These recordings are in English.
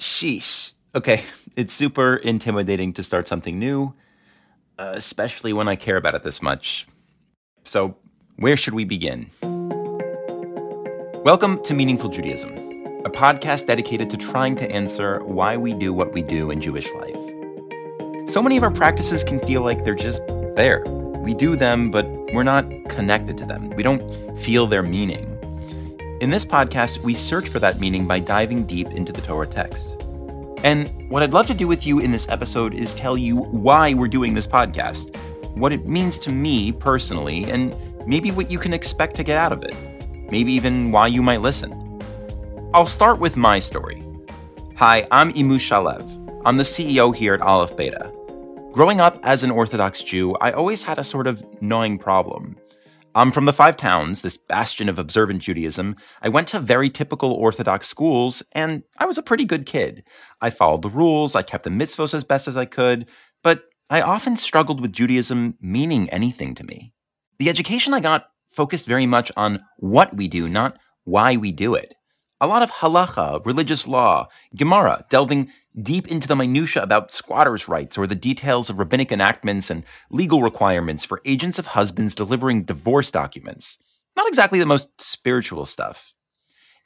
Sheesh. Okay, it's super intimidating to start something new, uh, especially when I care about it this much. So, where should we begin? Welcome to Meaningful Judaism, a podcast dedicated to trying to answer why we do what we do in Jewish life. So many of our practices can feel like they're just there. We do them, but we're not connected to them. We don't feel their meaning. In this podcast, we search for that meaning by diving deep into the Torah text. And what I'd love to do with you in this episode is tell you why we're doing this podcast, what it means to me personally, and maybe what you can expect to get out of it, maybe even why you might listen. I'll start with my story. Hi, I'm Imu Shalev. I'm the CEO here at Aleph Beta. Growing up as an Orthodox Jew, I always had a sort of gnawing problem. I'm from the Five Towns, this bastion of observant Judaism. I went to very typical Orthodox schools, and I was a pretty good kid. I followed the rules, I kept the mitzvos as best as I could, but I often struggled with Judaism meaning anything to me. The education I got focused very much on what we do, not why we do it. A lot of halacha, religious law, Gemara, delving deep into the minutiae about squatters' rights or the details of rabbinic enactments and legal requirements for agents of husbands delivering divorce documents. Not exactly the most spiritual stuff.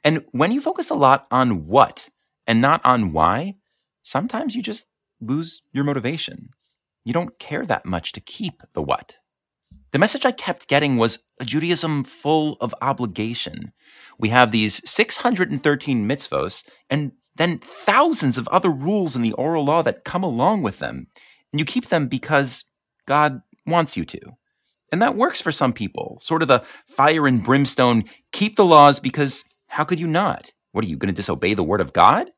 And when you focus a lot on what and not on why, sometimes you just lose your motivation. You don't care that much to keep the what. The message I kept getting was a Judaism full of obligation. We have these 613 mitzvos and then thousands of other rules in the oral law that come along with them. And you keep them because God wants you to. And that works for some people, sort of the fire and brimstone, keep the laws because how could you not? What are you going to disobey the word of God?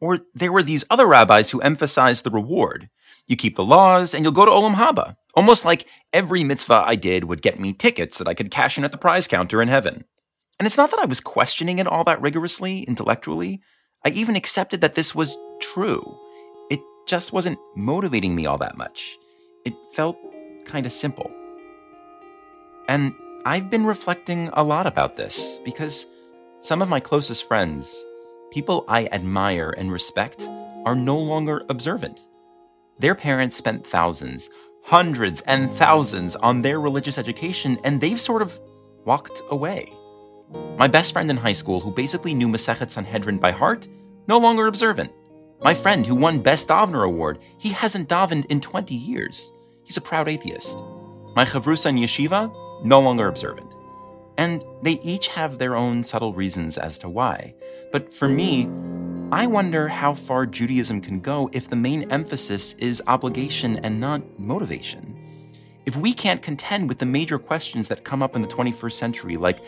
Or there were these other rabbis who emphasized the reward. You keep the laws and you'll go to Olam Haba. Almost like every mitzvah I did would get me tickets that I could cash in at the prize counter in heaven. And it's not that I was questioning it all that rigorously, intellectually. I even accepted that this was true. It just wasn't motivating me all that much. It felt kind of simple. And I've been reflecting a lot about this because some of my closest friends, people I admire and respect, are no longer observant. Their parents spent thousands, hundreds and thousands on their religious education, and they've sort of walked away. My best friend in high school, who basically knew Masechet Sanhedrin by heart, no longer observant. My friend who won Best Davener Award, he hasn't davened in 20 years. He's a proud atheist. My chavrusa in yeshiva, no longer observant. And they each have their own subtle reasons as to why. But for me, I wonder how far Judaism can go if the main emphasis is obligation and not motivation. If we can't contend with the major questions that come up in the 21st century, like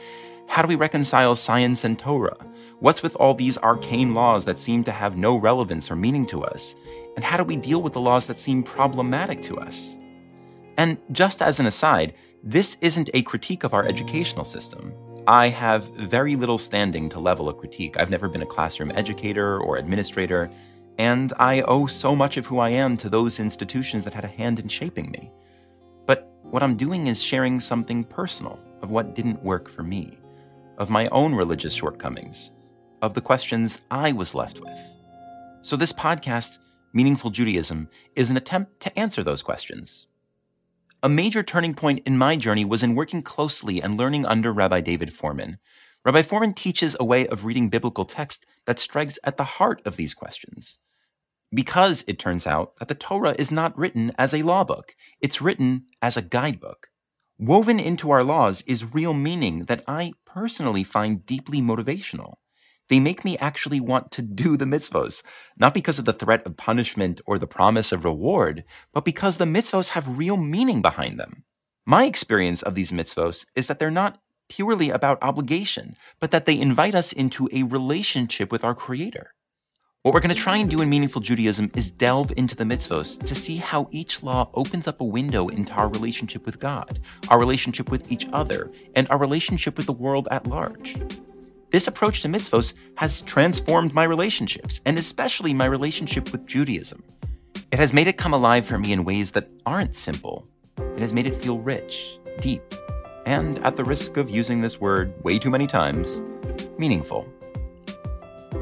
how do we reconcile science and Torah? What's with all these arcane laws that seem to have no relevance or meaning to us? And how do we deal with the laws that seem problematic to us? And just as an aside, this isn't a critique of our educational system. I have very little standing to level a critique. I've never been a classroom educator or administrator, and I owe so much of who I am to those institutions that had a hand in shaping me. But what I'm doing is sharing something personal of what didn't work for me, of my own religious shortcomings, of the questions I was left with. So, this podcast, Meaningful Judaism, is an attempt to answer those questions. A major turning point in my journey was in working closely and learning under Rabbi David Fohrman. Rabbi Fohrman teaches a way of reading biblical text that strikes at the heart of these questions. Because it turns out that the Torah is not written as a law book, it's written as a guidebook. Woven into our laws is real meaning that I personally find deeply motivational. They make me actually want to do the mitzvos, not because of the threat of punishment or the promise of reward, but because the mitzvos have real meaning behind them. My experience of these mitzvos is that they're not purely about obligation, but that they invite us into a relationship with our Creator. What we're going to try and do in Meaningful Judaism is delve into the mitzvos to see how each law opens up a window into our relationship with God, our relationship with each other, and our relationship with the world at large. This approach to mitzvos has transformed my relationships, and especially my relationship with Judaism. It has made it come alive for me in ways that aren't simple. It has made it feel rich, deep, and at the risk of using this word way too many times, meaningful.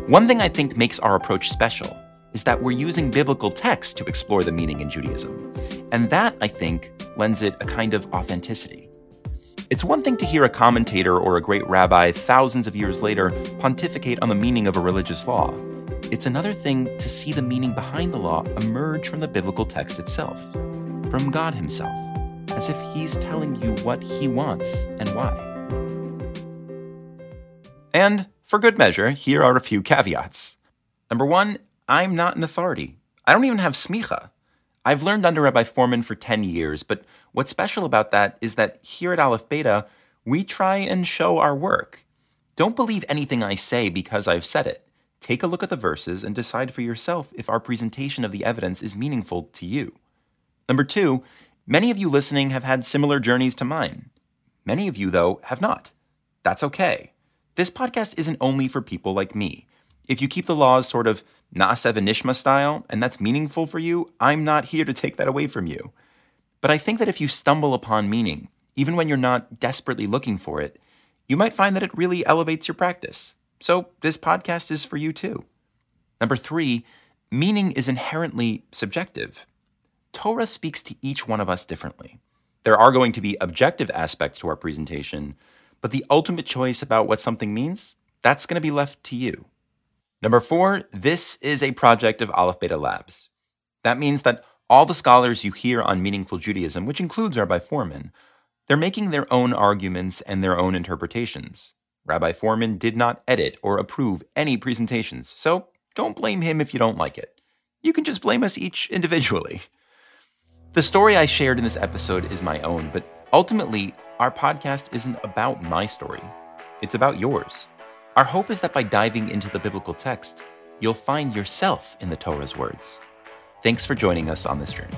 One thing I think makes our approach special is that we're using biblical texts to explore the meaning in Judaism. And that, I think, lends it a kind of authenticity. It's one thing to hear a commentator or a great rabbi thousands of years later pontificate on the meaning of a religious law. It's another thing to see the meaning behind the law emerge from the biblical text itself, from God Himself, as if He's telling you what He wants and why. And, for good measure, here are a few caveats. Number one, I'm not an authority. I don't even have smicha. I've learned under Rabbi Fohrman for 10 years, but what's special about that is that here at Aleph Beta, we try and show our work. Don't believe anything I say because I've said it. Take a look at the verses and decide for yourself if our presentation of the evidence is meaningful to you. Number two, many of you listening have had similar journeys to mine. Many of you, though, have not. That's okay. This podcast isn't only for people like me. If you keep the laws sort of Na'aseh V'nishma style, and that's meaningful for you, I'm not here to take that away from you. But I think that if you stumble upon meaning, even when you're not desperately looking for it, you might find that it really elevates your practice. So this podcast is for you too. Number three, meaning is inherently subjective. Torah speaks to each one of us differently. There are going to be objective aspects to our presentation, but the ultimate choice about what something means, that's going to be left to you. Number four, this is a project of Aleph Beta Labs. That means that all the scholars you hear on Meaningful Judaism, which includes Rabbi Fohrman, they're making their own arguments and their own interpretations. Rabbi Fohrman did not edit or approve any presentations, so don't blame him if you don't like it. You can just blame us each individually. The story I shared in this episode is my own, but ultimately, our podcast isn't about my story, it's about yours. Our hope is that by diving into the biblical text, you'll find yourself in the Torah's words. Thanks for joining us on this journey.